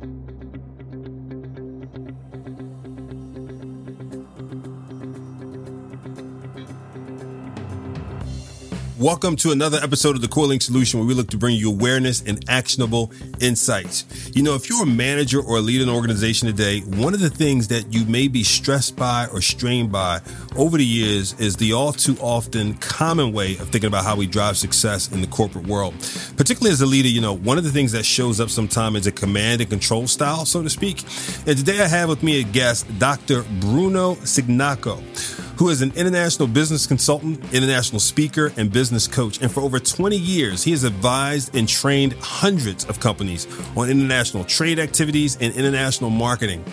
thank you Welcome to another episode of the CoreLink Solution where we look to bring you awareness and actionable insights. You know, if you're a manager or a leader in an organization today, one of the things that you may be stressed by or strained by over the years is the all too often common way of thinking about how we drive success in the corporate world. Particularly as a leader, you know, one of the things that shows up sometimes is a command and control style, so to speak. And today I have with me a guest, Dr. Bruno Cignacco who is an international business consultant, international speaker, and business coach. And for over 20 years, he has advised and trained hundreds of companies on international trade activities and international marketing.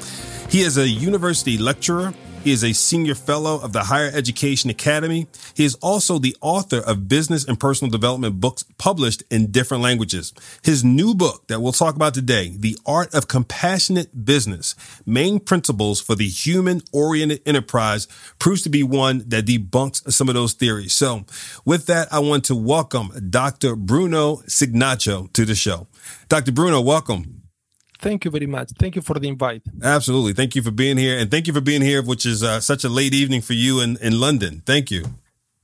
He is a university lecturer he is a senior fellow of the Higher Education Academy. He is also the author of business and personal development books published in different languages. His new book that we'll talk about today, The Art of Compassionate Business, Main Principles for the Human Oriented Enterprise, proves to be one that debunks some of those theories. So with that, I want to welcome Dr. Bruno Cignacco to the show. Dr. Bruno, welcome. Thank you very much. Thank you for the invite. Absolutely. Thank you for being here. And thank you for being here, which is uh, such a late evening for you in, in London. Thank you.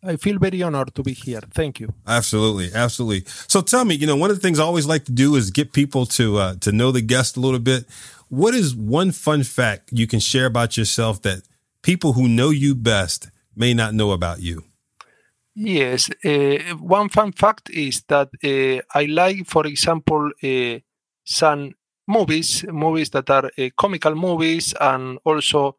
I feel very honored to be here. Thank you. Absolutely, absolutely. So tell me, you know, one of the things I always like to do is get people to uh, to know the guest a little bit. What is one fun fact you can share about yourself that people who know you best may not know about you? Yes, uh, one fun fact is that uh, I like, for example, uh, some movies, movies that are uh, comical movies, and also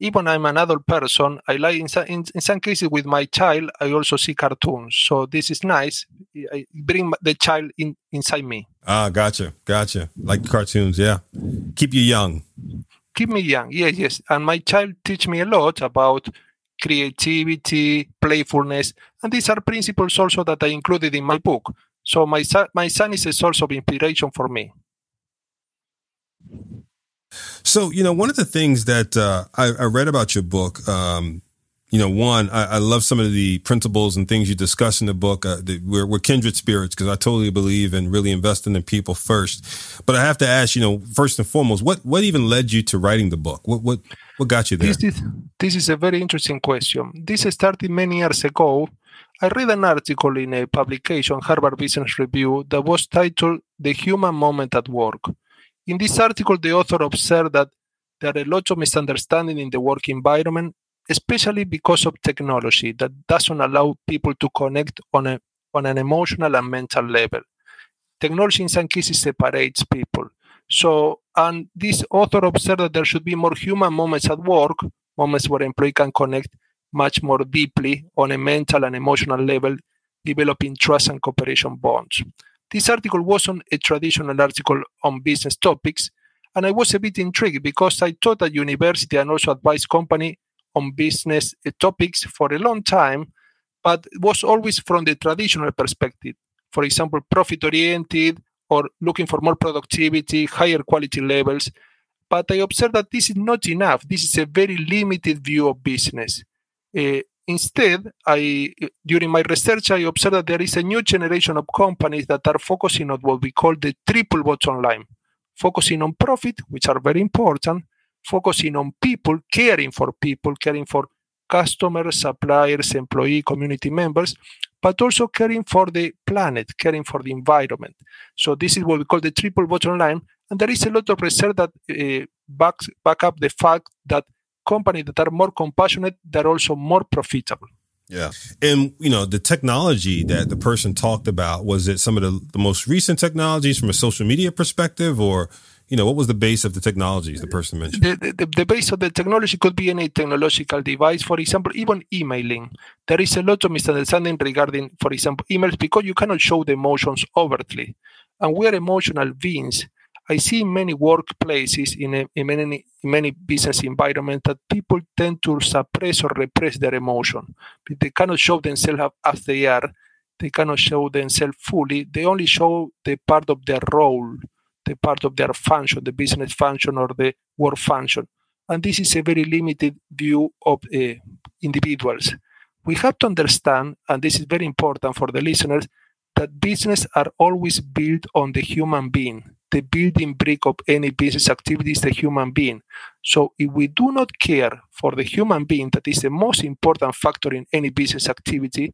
even I'm an adult person, I like in some, in, in, some cases with my child, I also see cartoons. So this is nice. I bring the child in inside me. Ah, gotcha, gotcha. Like cartoons, yeah. Keep you young. Keep me young, yes, yes. And my child teach me a lot about creativity, playfulness, and these are principles also that I included in my book. So my son, my son is a source of inspiration for me. So, you know, one of the things that uh, I, I, read about your book, um, you know, one, I, I, love some of the principles and things you discuss in the book. Uh, we're, we're, kindred spirits because I totally believe in really investing in people first. But I have to ask, you know, first and foremost, what what even led you to writing the book? What what what got you there? This is, this is a very interesting question. This started many years ago. I read an article in a publication, Harvard Business Review, that was titled "The Human Moment at Work." In this article, the author observed that there are a lot of misunderstanding in the work environment, especially because of technology that doesn't allow people to connect on, a, on an emotional and mental level. Technology in some cases separates people. So, and this author observed that there should be more human moments at work, moments where employee can connect much more deeply on a mental and emotional level, developing trust and cooperation bonds. This article wasn't a traditional article on business topics, and I was a bit intrigued because I taught at university and also advised company on business topics for a long time, but was always from the traditional perspective. For example, profit oriented or looking for more productivity, higher quality levels. But I observed that this is not enough. This is a very limited view of business. Uh, Instead, I during my research, I observed that there is a new generation of companies that are focusing on what we call the triple bottom line, focusing on profit, which are very important, focusing on people, caring for people, caring for customers, suppliers, employee, community members, but also caring for the planet, caring for the environment. So this is what we call the triple bottom line. And there is a lot of research that uh, backs back up the fact that companies that are more compassionate, they're also more profitable. Yeah. And, you know, the technology that the person talked about, was it some of the, the most recent technologies from a social media perspective or, you know, what was the base of the technologies the person mentioned? The, the, the, base of the technology could be any technological device. For example, even emailing. There is a lot of misunderstanding regarding, for example, emails because you cannot show the emotions overtly. And we are emotional beings. I see many workplaces, in, a, in, many, in many business environments, that people tend to suppress or repress their emotion. They cannot show themselves as they are. They cannot show themselves fully. They only show the part of their role, the part of their function, the business function or the work function. And this is a very limited view of uh, individuals. We have to understand, and this is very important for the listeners, that business are always built on the human being the building brick of any business activity is the human being. So if we do not care for the human being, that is the most important factor in any business activity,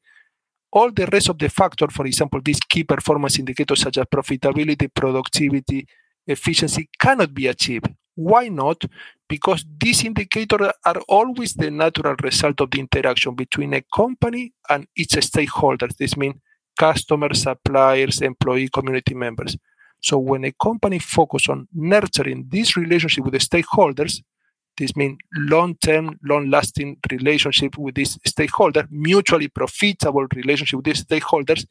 all the rest of the factor, for example, these key performance indicators such as profitability, productivity, efficiency cannot be achieved. Why not? Because these indicators are always the natural result of the interaction between a company and its stakeholders. This means customers, suppliers, employee, community members. So when a company focuses on nurturing this relationship with the stakeholders, this means long-term, long-lasting relationship with this stakeholder, mutually profitable relationship with these stakeholders.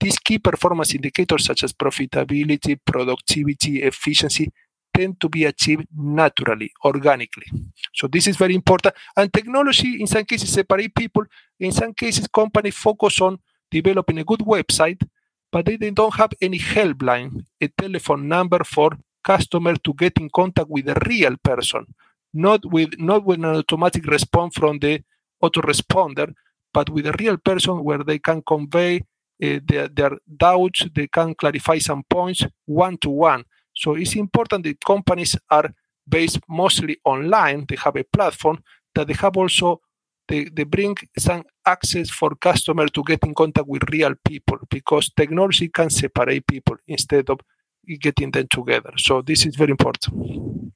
These key performance indicators such as profitability, productivity, efficiency tend to be achieved naturally, organically. So this is very important. And technology, in some cases, separate people. In some cases, companies focus on developing a good website, but they, they don't have any helpline, a telephone number for customer to get in contact with a real person, not with not with an automatic response from the autoresponder, but with a real person where they can convey uh, their, their doubts, they can clarify some points one to one. So it's important that companies are based mostly online. They have a platform that they have also they, they bring some access for customer to get in contact with real people because technology can separate people instead of getting them together. So this is very important.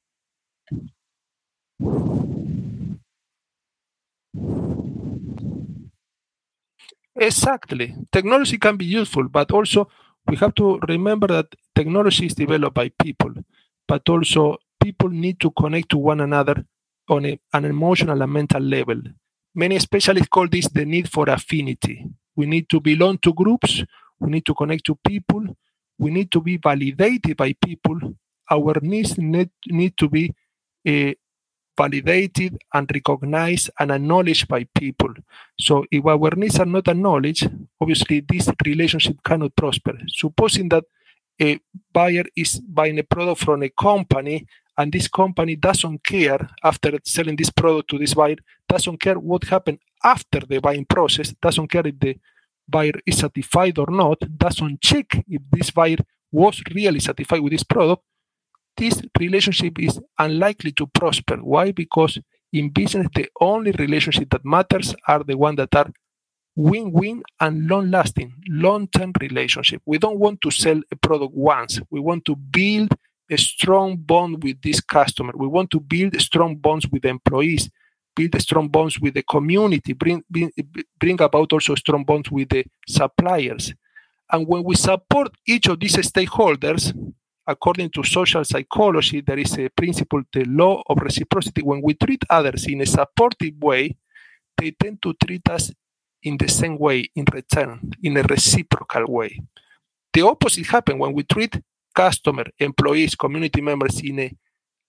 Exactly. Technology can be useful, but also we have to remember that technology is developed by people, but also people need to connect to one another on a, an emotional and mental level. Many specialists call this the need for affinity. We need to belong to groups, we need to connect to people, we need to be validated by people. Our needs need, need to be uh, validated and recognized and acknowledged by people. So if our needs are not acknowledged, obviously this relationship cannot prosper. Supposing that a buyer is buying a product from a company and this company doesn't care after selling this product to this buyer, doesn't care what happened after the buying process, doesn't care if the buyer is satisfied or not, doesn't check if this buyer was really satisfied with this product, this relationship is unlikely to prosper. Why? Because in business, the only relationship that matters are the ones that are win-win and long-lasting, long-term relationship. We don't want to sell a product once. We want to build a strong bond with this customer. We want to build strong bonds with employees, build strong bonds with the community, bring, bring, bring about also strong bonds with the suppliers. And when we support each of these stakeholders, according to social psychology, there is a principle, the law of reciprocity. When we treat others in a supportive way, they tend to treat us in the same way in return, in a reciprocal way. The opposite happens when we treat customer, employees, community members in a,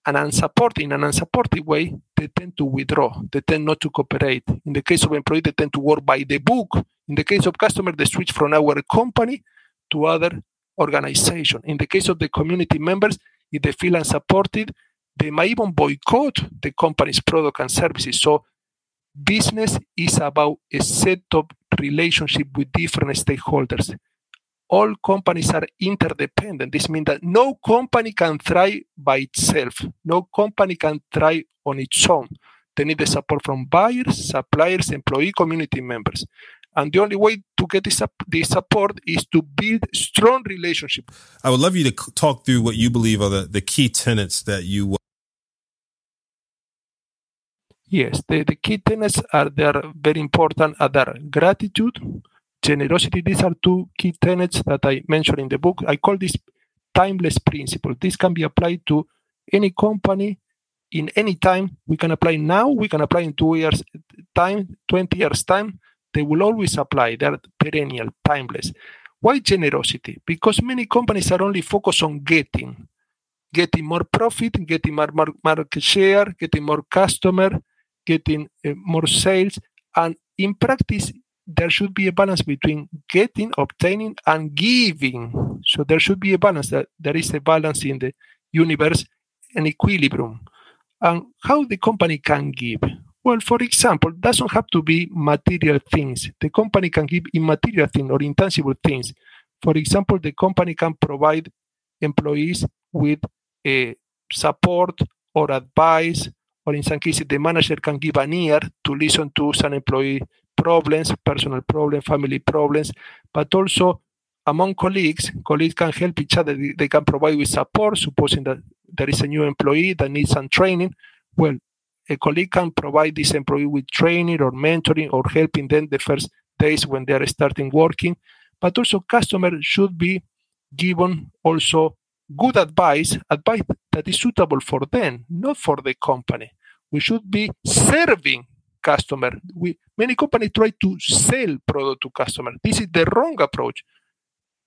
an unsupported, in an unsupportive way, they tend to withdraw. They tend not to cooperate. In the case of employees, they tend to work by the book. In the case of customer, they switch from our company to other organization. In the case of the community members, if they feel unsupported, they might even boycott the company's product and services. So business is about a set of relationship with different stakeholders. All companies are interdependent. This means that no company can thrive by itself. No company can thrive on its own. They need the support from buyers, suppliers, employee, community members. And the only way to get this, this support is to build strong relationship. I would love you to talk through what you believe are the, the key tenets that you. Yes, the, the key tenets are they're very important are there gratitude, generosity. These are two key tenets that I mentioned in the book. I call this timeless principle. This can be applied to any company in any time. We can apply now, we can apply in two years time, 20 years time they will always apply. They're perennial, timeless. Why generosity? Because many companies are only focused on getting, getting more profit, getting more market share, getting more customer, getting uh, more sales. And in practice, there should be a balance between getting, obtaining, and giving. So there should be a balance. That there is a balance in the universe, an equilibrium. And how the company can give. Well, for example, doesn't have to be material things. The company can give immaterial things or intangible things. For example, the company can provide employees with a support or advice, or in some cases, the manager can give an ear to listen to some employee problems, personal problems, family problems, but also among colleagues, colleagues can help each other. They can provide with support, supposing that there is a new employee that needs some training. Well, a colleague can provide this employee with training or mentoring or helping them the first days when they are starting working. But also, customers should be given also good advice, advice that is suitable for them, not for the company. We should be serving customer. We many companies try to sell product to customer. This is the wrong approach.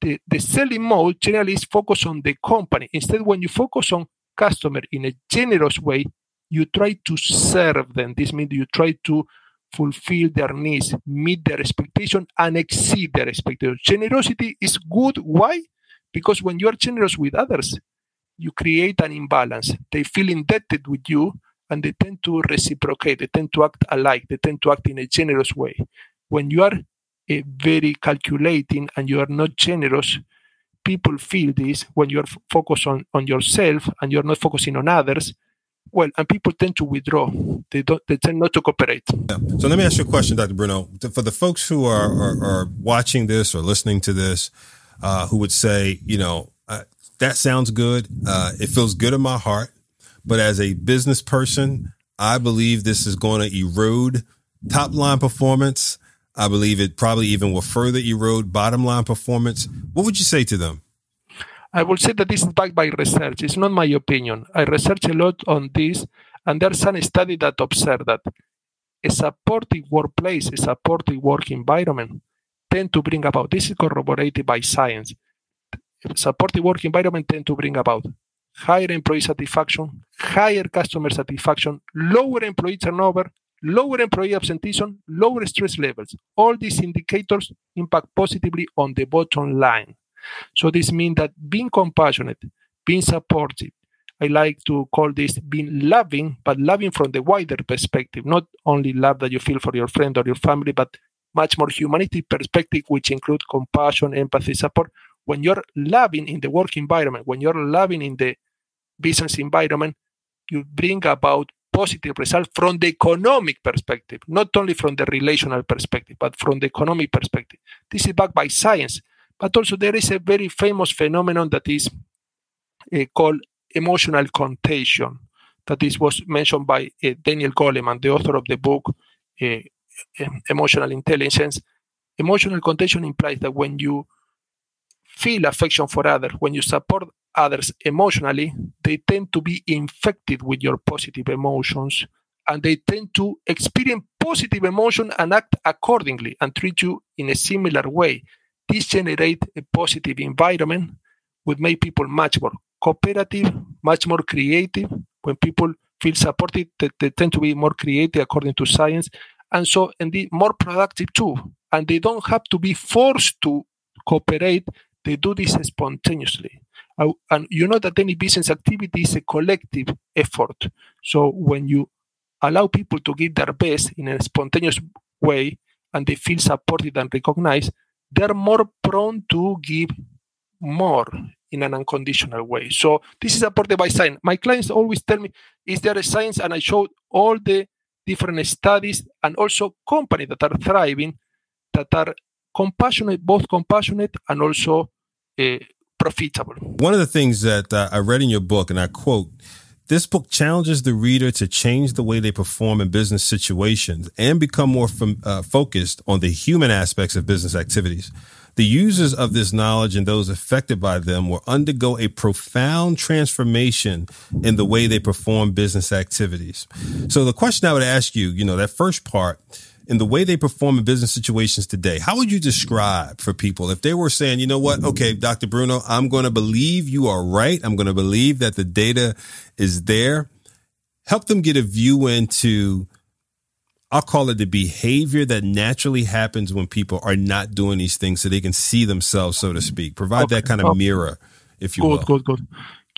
The, the selling mode generally is focused on the company. Instead, when you focus on customer in a generous way, you try to serve them. This means you try to fulfill their needs, meet their expectation, and exceed their expectation. Generosity is good. Why? Because when you are generous with others, you create an imbalance. They feel indebted with you and they tend to reciprocate, they tend to act alike, they tend to act in a generous way. When you are uh, very calculating and you are not generous, people feel this when you're f- focused on, on yourself and you're not focusing on others. Well, and people tend to withdraw. They don't. They tend not to cooperate. Yeah. So let me ask you a question, Dr. Bruno. For the folks who are, are, are watching this or listening to this, uh, who would say, you know, uh, that sounds good. Uh, it feels good in my heart. But as a business person, I believe this is going to erode top line performance. I believe it probably even will further erode bottom line performance. What would you say to them? I will say that this is backed by research. It's not my opinion. I research a lot on this, and there's some study that observe that a supportive workplace, a supportive work environment, tend to bring about. This is corroborated by science. Supportive work environment tend to bring about higher employee satisfaction, higher customer satisfaction, lower employee turnover, lower employee absenteeism, lower stress levels. All these indicators impact positively on the bottom line. So this means that being compassionate, being supportive, I like to call this being loving, but loving from the wider perspective, not only love that you feel for your friend or your family, but much more humanity perspective, which include compassion, empathy, support. When you're loving in the work environment, when you're loving in the business environment, you bring about positive results from the economic perspective, not only from the relational perspective, but from the economic perspective. This is backed by science. But also, there is a very famous phenomenon that is uh, called emotional contagion. That this was mentioned by uh, Daniel Goleman, the author of the book uh, Emotional Intelligence. Emotional contagion implies that when you feel affection for others, when you support others emotionally, they tend to be infected with your positive emotions and they tend to experience positive emotion and act accordingly and treat you in a similar way. This generates a positive environment would make people much more cooperative, much more creative. When people feel supported, they, they tend to be more creative according to science, and so indeed more productive too. And they don't have to be forced to cooperate; they do this spontaneously. Uh, and you know that any business activity is a collective effort. So when you allow people to give their best in a spontaneous way, and they feel supported and recognized, they're more prone to give more in an unconditional way. So this is supported by science. My clients always tell me, is there a science? And I showed all the different studies and also companies that are thriving, that are compassionate, both compassionate and also uh, profitable. One of the things that uh, I read in your book, and I quote, this book challenges the reader to change the way they perform in business situations and become more uh, focused on the human aspects of business activities. The users of this knowledge and those affected by them will undergo a profound transformation in the way they perform business activities. So the question I would ask you, you know, that first part, in the way they perform in business situations today, how would you describe for people if they were saying, you know what? Okay, Dr. Bruno, I'm going to believe you are right. I'm going to believe that the data is there. Help them get a view into, I'll call it the behavior that naturally happens when people are not doing these things so they can see themselves, so to speak. Provide okay. that kind of okay. mirror, if you good, will. Good, good, good.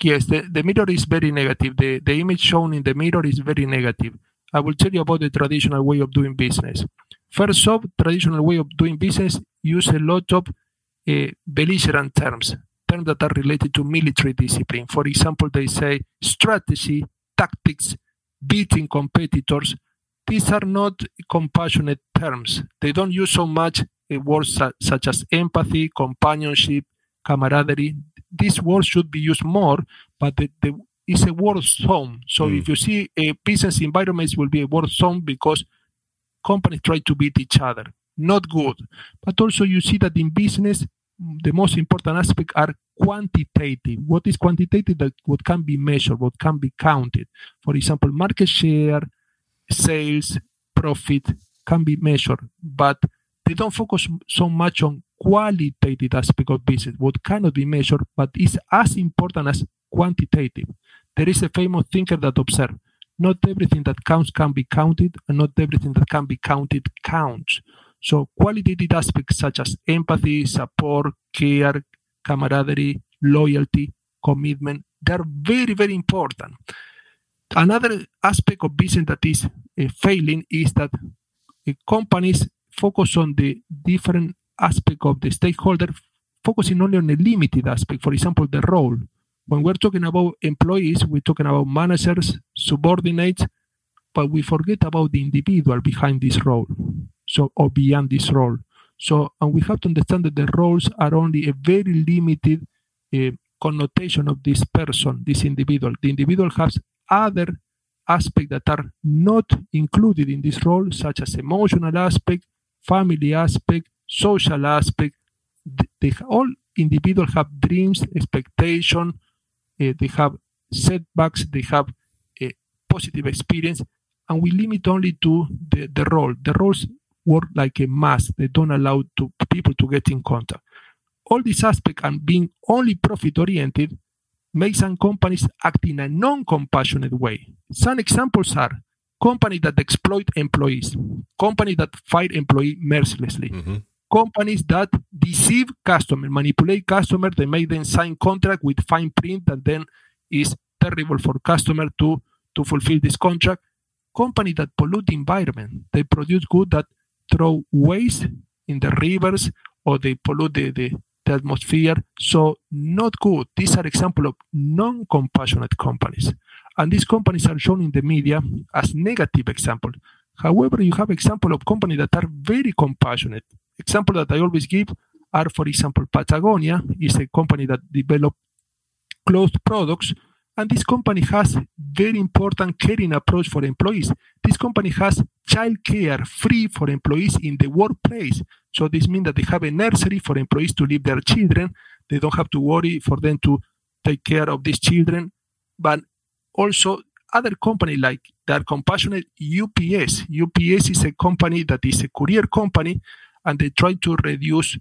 Yes, the, the mirror is very negative. The, the image shown in the mirror is very negative I will tell you about the traditional way of doing business. First off, traditional way of doing business use a lot of uh, belligerent terms, terms that are related to military discipline. For example, they say strategy, tactics, beating competitors. These are not compassionate terms. They don't use so much words such as empathy, companionship, camaraderie. These words should be used more, but the, the it's a war zone. So mm. if you see a business environment, will be a war zone because companies try to beat each other. Not good. But also you see that in business, the most important aspect are quantitative. What is quantitative? That what can be measured, what can be counted. For example, market share, sales, profit can be measured, but they don't focus so much on qualitative aspect of business, what cannot be measured, but is as important as quantitative. There is a famous thinker that observed not everything that counts can be counted, and not everything that can be counted counts. So, qualitative aspects such as empathy, support, care, camaraderie, loyalty, commitment, they're very, very important. Another aspect of business that is uh, failing is that uh, companies focus on the different aspect of the stakeholder, focusing only on a limited aspect, for example, the role. When we're talking about employees, we're talking about managers, subordinates, but we forget about the individual behind this role, so or beyond this role. So, and we have to understand that the roles are only a very limited uh, connotation of this person, this individual. The individual has other aspects that are not included in this role, such as emotional aspect, family aspect, social aspect. They, all individuals have dreams, expectation, uh, they have setbacks, they have a positive experience, and we limit only to the, the role. The roles work like a mask. They don't allow to people to get in contact. All these aspects and being only profit oriented makes some companies act in a non-compassionate way. Some examples are companies that exploit employees, companies that fire employees mercilessly, mm-hmm. companies that deceive customers, manipulate customers, they make them sign contract with fine print and then is terrible for customer to, to fulfill this contract. Companies that pollute the environment, they produce goods that throw waste in the rivers or they pollute the, the, the atmosphere. So not good. These are example of non-compassionate companies. And these companies are shown in the media as negative example. However, you have example of companies that are very compassionate. Example that I always give are, for example, Patagonia is a company that develop clothes products, and this company has very important caring approach for employees. This company has child care free for employees in the workplace. So this means that they have a nursery for employees to leave their children. They don't have to worry for them to take care of these children. But also other company like that compassionate UPS. UPS is a company that is a courier company and they try to reduce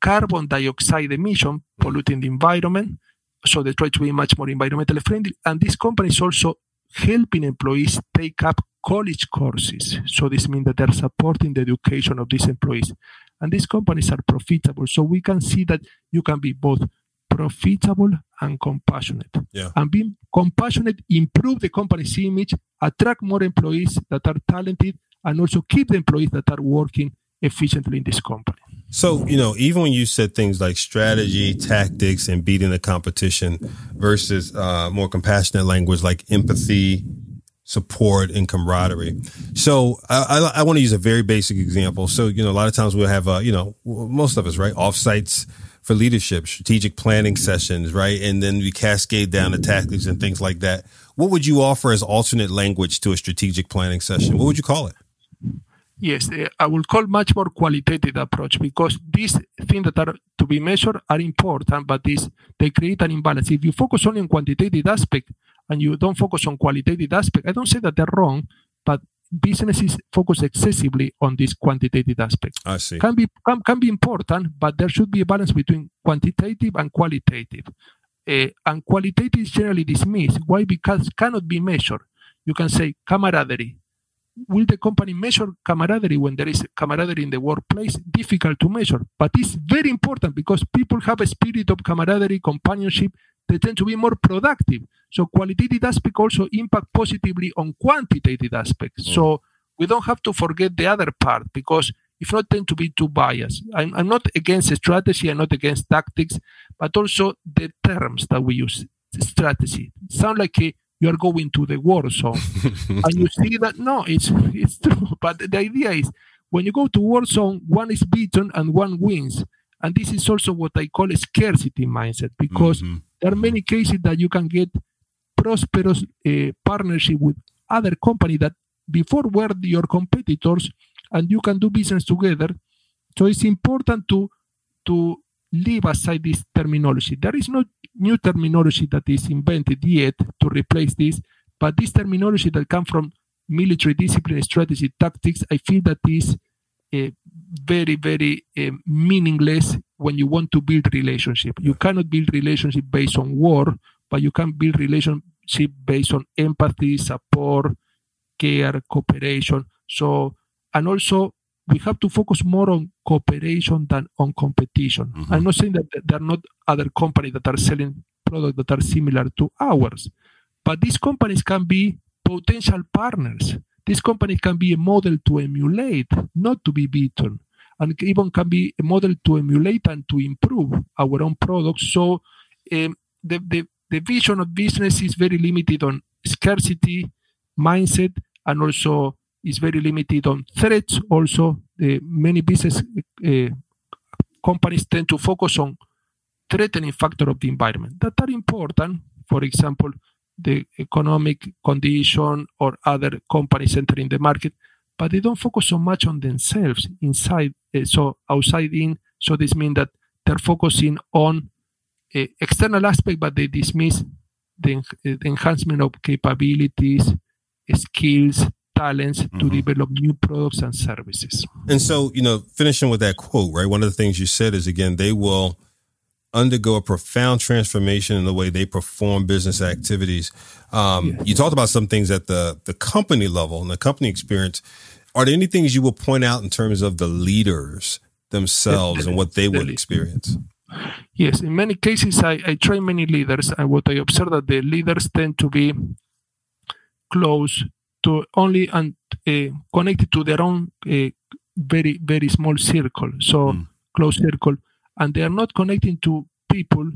carbon dioxide emission polluting the environment. So they try to be much more environmentally friendly. And this company is also helping employees take up college courses. So this means that they're supporting the education of these employees. And these companies are profitable. So we can see that you can be both profitable and compassionate. Yeah. And being compassionate improve the company's image, attract more employees that are talented, and also keep the employees that are working efficiently in this company. So, you know, even when you said things like strategy, tactics, and beating the competition versus uh, more compassionate language like empathy, support, and camaraderie. So, I, I, I want to use a very basic example. So, you know, a lot of times we'll have, uh, you know, most of us, right, offsites for leadership, strategic planning sessions, right? And then we cascade down the tactics and things like that. What would you offer as alternate language to a strategic planning session? What would you call it? Yes, eh, I will call much more qualitative approach because these things that are to be measured are important, but this they create an imbalance. If you focus only on quantitative aspect and you don't focus on qualitative aspect, I don't say that they're wrong, but businesses focus excessively on this quantitative aspect. I see. Can be can, can be important, but there should be a balance between quantitative and qualitative. Uh, and qualitative is generally dismissed. Why? Because cannot be measured. You can say camaraderie. Will the company measure camaraderie when there is camaraderie in the workplace? Difficult to measure, but it's very important because people have a spirit of camaraderie, companionship, they tend to be more productive. So qualitative aspect also impact positively on quantitative aspects. Mm. So we don't have to forget the other part because if not tend to be too biased. I'm, I'm not against strategy, I'm not against tactics, but also the terms that we use, strategy. Sound like a, you are going to the war zone. and you see that, no, it's, it's true. But the idea is when you go to war zone, one is beaten and one wins. And this is also what I call a scarcity mindset because mm-hmm. There are many cases that you can get prosperous uh, partnership with other company that before were your competitors and you can do business together. So it's important to to leave aside this terminology. There is no new terminology that is invented yet to replace this, but this terminology that comes from military discipline, strategy, tactics, I feel that is uh, very, very uh, meaningless when you want to build relationship. You cannot build relationship based on war, but you can build relationship based on empathy, support, care, cooperation. So, and also we have to focus more on cooperation than on competition. Mm-hmm. I'm not saying that there are not other companies that are selling products that are similar to ours, but these companies can be potential partners. These company can be a model to emulate, not to be beaten, and even can be a model to emulate and to improve our own products. So um, the, the, the vision of business is very limited on scarcity mindset and also is very limited on threats. Also, the many business uh, companies tend to focus on threatening factor of the environment that are important. For example, the economic condition or other companies entering the market, but they don't focus so much on themselves inside, uh, so outside in. So this means that they're focusing on uh, external aspect, but they dismiss the, uh, the enhancement of capabilities, skills, talents mm-hmm. to develop new products and services. And so, you know, finishing with that quote, right? One of the things you said is again, they will undergo a profound transformation in the way they perform business activities. Um, You talked about some things at the the company level and the company experience. Are there any things you will point out in terms of the leaders themselves and what they would experience? Yes, in many cases, I, I train many leaders, and what I observe that the leaders tend to be close to only and uh, connected to their own uh, very very small circle, so mm. close circle, and they are not connecting to people,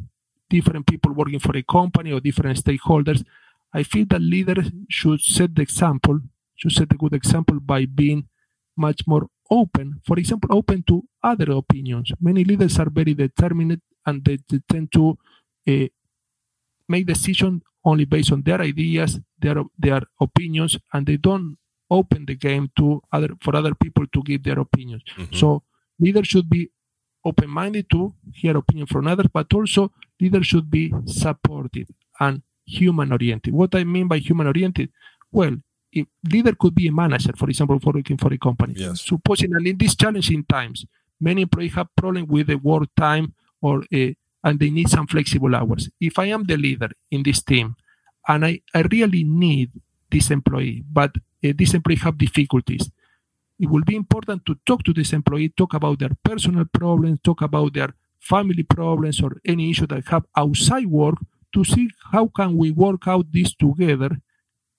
different people working for a company or different stakeholders. I feel that leaders should set the example, should set a good example by being much more open. For example, open to other opinions. Many leaders are very determined and they, they tend to uh, make decisions only based on their ideas, their their opinions, and they don't open the game to other for other people to give their opinions. Mm-hmm. So leaders should be open-minded to hear opinion from others, but also leaders should be supportive and human-oriented. What I mean by human-oriented, well, if leader could be a manager, for example, for working for a company. Yes. Supposing that in these challenging times, many employees have problem with the work time or a, and they need some flexible hours. If I am the leader in this team and I, I really need this employee, but uh, this employee have difficulties, it will be important to talk to this employee, talk about their personal problems, talk about their family problems or any issue that have outside work to see how can we work out this together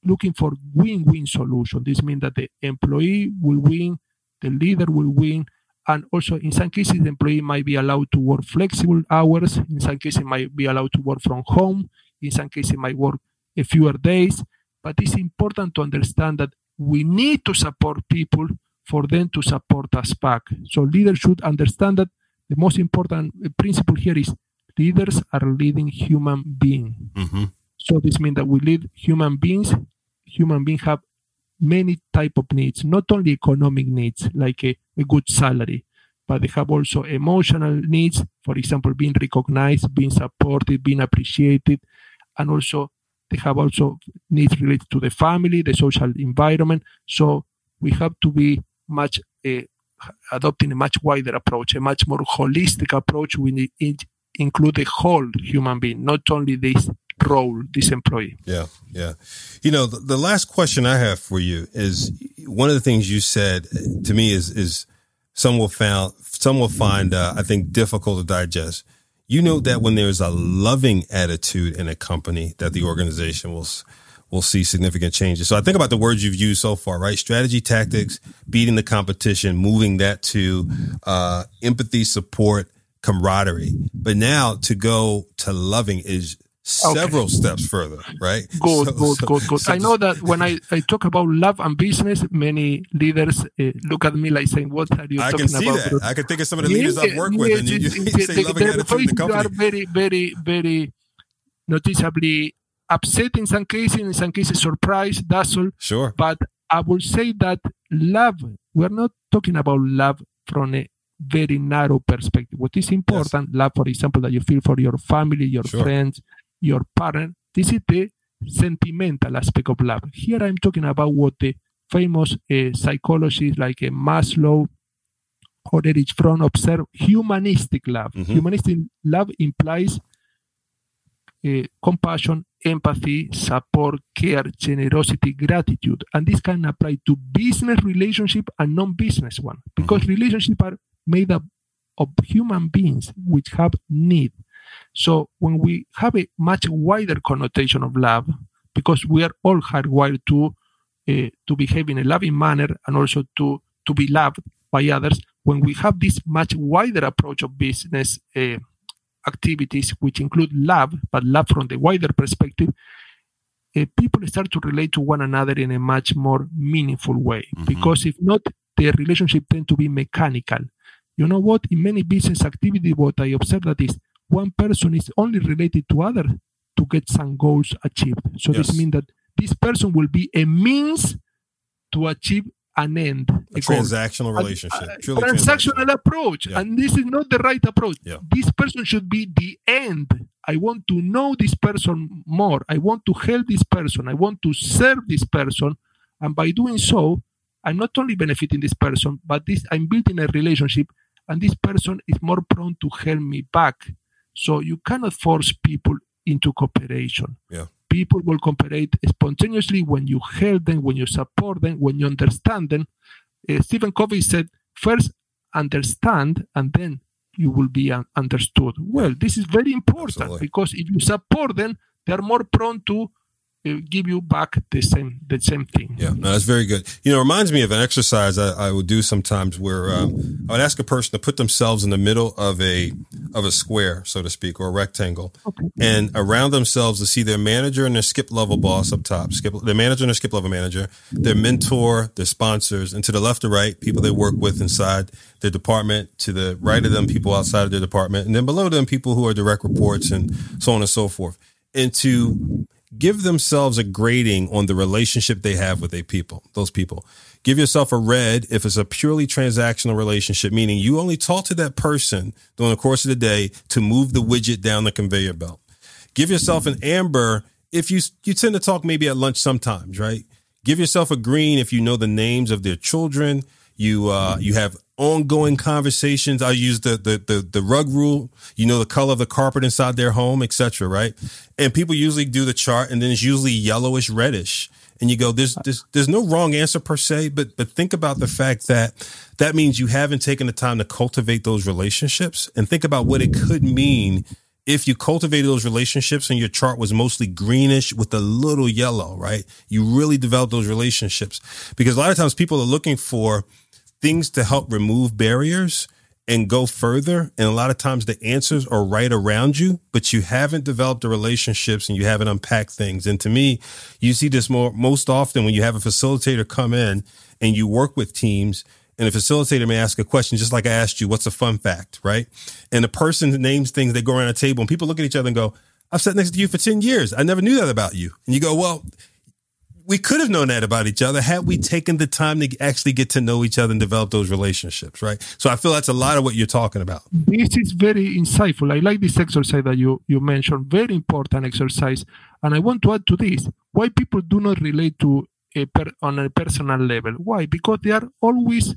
looking for win-win solution. This means that the employee will win the leader will win and also in some cases the employee might be allowed to work flexible hours in some cases might be allowed to work from home in some cases might work a fewer days. But it's important to understand that we need to support people for them to support us back. So leaders should understand that the most important principle here is leaders are leading human beings. Mm-hmm. So this means that we lead human beings. Human beings have many type of needs, not only economic needs like a, a good salary, but they have also emotional needs. For example, being recognized, being supported, being appreciated, and also they have also needs related to the family, the social environment. So we have to be much uh, adopting a much wider approach, a much more holistic approach. We need include the whole human being, not only this role, this employee. Yeah, yeah. You know, the, the, last question I have for you is one of the things you said to me is is some will found some will find uh, I think difficult to digest. You know that when there's a loving attitude in a company, that the organization will we'll see significant changes. So I think about the words you've used so far, right? Strategy, tactics, beating the competition, moving that to uh, empathy, support, camaraderie. But now to go to loving is several okay. steps further, right? Good, so, good, so, good, good. So, I know that when I, I talk about love and business, many leaders uh, look at me like saying, "What are you I talking about?" I can see that. I can think of some of the leaders I've worked with, and you, you, you say loving attitude in the company. are very, very, very noticeably upset in some cases, in some cases surprised, that's all. Sure. But I will say that love, we're not talking about love from a very narrow perspective. What is important, yes. love, for example, that you feel for your family, your sure. friends, your partner, this is the sentimental aspect of love. Here I'm talking about what the famous uh, psychologists like uh, Maslow or Erich Fromm observe humanistic love. Mm-hmm. Humanistic love implies uh, compassion, empathy, support, care, generosity, gratitude. And this can apply to business relationship and non-business one because mm-hmm. relationships are made up of human beings which have need. So when we have a much wider connotation of love, because we are all hardwired to uh, to behave in a loving manner and also to to be loved by others, when we have this much wider approach of business uh, activities, which include love, but love from the wider perspective, uh, people start to relate to one another in a much more meaningful way. Mm-hmm. Because if not, the relationship tend to be mechanical. You know what? In many business activity, what I observe that is one person is only related to other to get some goals achieved. So yes. this means that this person will be a means to achieve an end. A, a transactional goal. relationship. Uh, a, a transactional, transactional, approach. Yeah. And this is not the right approach. Yeah. This person should be the end. I want to know this person more. I want to help this person. I want to serve this person. And by doing so, I'm not only benefiting this person, but this I'm building a relationship, and this person is more prone to help me back. So you cannot force people into cooperation. Yeah people will cooperate spontaneously when you help them, when you support them, when you understand them. Uh, Stephen Covey said, first understand and then you will be un- understood. Well, this is very important Absolutely. because if you support them, they are more prone to give you back the same the same thing. Yeah, no, that's very good. You know, it reminds me of an exercise I, I would do sometimes where um, I would ask a person to put themselves in the middle of a of a square, so to speak, or a rectangle, okay. and around themselves to see their manager and their skip level boss up top, skip their manager and their skip level manager, their mentor, their sponsors, and to the left or right, people they work with inside their department. To the right of them, people outside of their department, and then below them, people who are direct reports, and so on and so forth. And to give themselves a grading on the relationship they have with a people, those people. Give yourself a red if it's a purely transactional relationship, meaning you only talk to that person during the course of the day to move the widget down the conveyor belt. Give yourself an amber if you you tend to talk maybe at lunch sometimes, right? Give yourself a green if you know the names of their children. You uh, you have ongoing conversations. I use the, the, the, the, rug rule, you know, the color of the carpet inside their home, etc. right? And people usually do the chart and then it's usually yellowish, reddish. And you go, there's, there's, there's no wrong answer per se, but, but think about the fact that that means you haven't taken the time to cultivate those relationships and think about what it could mean if you cultivated those relationships and your chart was mostly greenish with a little yellow, right? You really develop those relationships because a lot of times people are looking for things to help remove barriers and go further. And a lot of times the answers are right around you, but you haven't developed the relationships and you haven't unpacked things. And to me, you see this more most often when you have a facilitator come in and you work with teams and a facilitator may ask a question just like I asked you, what's a fun fact, right? And the person names things, they go around a table and people look at each other and go, I've sat next to you for 10 years. I never knew that about you. And you go, well, we could have known that about each other had we taken the time to actually get to know each other and develop those relationships, right? So I feel that's a lot of what you're talking about. This is very insightful. I like this exercise that you you mentioned. Very important exercise, and I want to add to this why people do not relate to a per, on a personal level. Why? Because they are always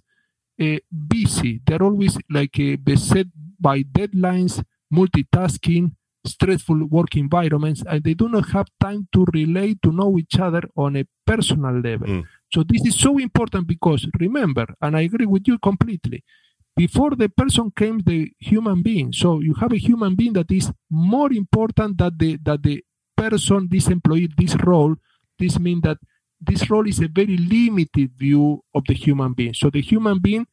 uh, busy. They're always like uh, beset by deadlines, multitasking, stressful work environments and they do not have time to relate to know each other on a personal level mm. so this is so important because remember and i agree with you completely before the person came the human being so you have a human being that is more important than the that the person this employee this role this means that this role is a very limited view of the human being. So the human being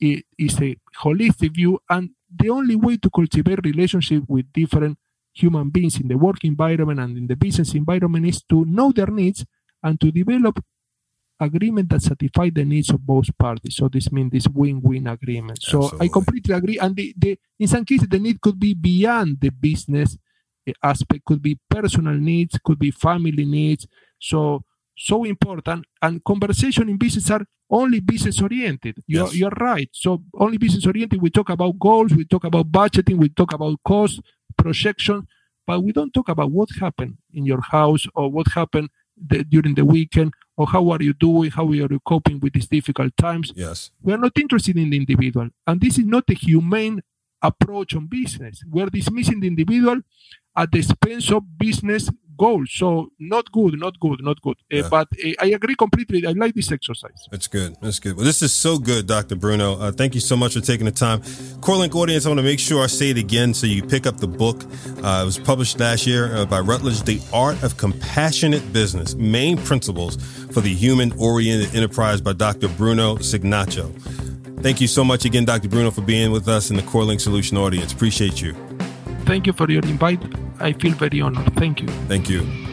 is a holistic view, and the only way to cultivate relationship with different human beings in the work environment and in the business environment is to know their needs and to develop agreement that satisfy the needs of both parties. So this means this win-win agreement. So Absolutely. I completely agree. And the, the, in some cases, the need could be beyond the business eh, aspect, could be personal needs, could be family needs. So so important. And conversation in business are only business oriented. You're, yes. you're right. So only business oriented. We talk about goals, we talk about budgeting, we talk about cost projection, but we don't talk about what happened in your house or what happened the, during the weekend or how are you doing, how are you coping with these difficult times. Yes. We are not interested in the individual. And this is not a humane approach on business. We're dismissing the individual at the expense of business goals. So not good, not good, not good. Uh, yeah. But uh, I agree completely. I like this exercise. That's good. That's good. Well, this is so good, Dr. Bruno. Uh, thank you so much for taking the time. CoreLink audience, I want to make sure I say it again so you pick up the book. Uh, it was published last year uh, by Routledge, The Art of Compassionate Business, Main Principles for the Human Oriented Enterprise by Dr. Bruno Cignacco. Thank you so much again, Dr. Bruno, for being with us in the CoreLink Solution audience. Appreciate you. Thank you for your invite. I feel very honored. Thank you. Thank you.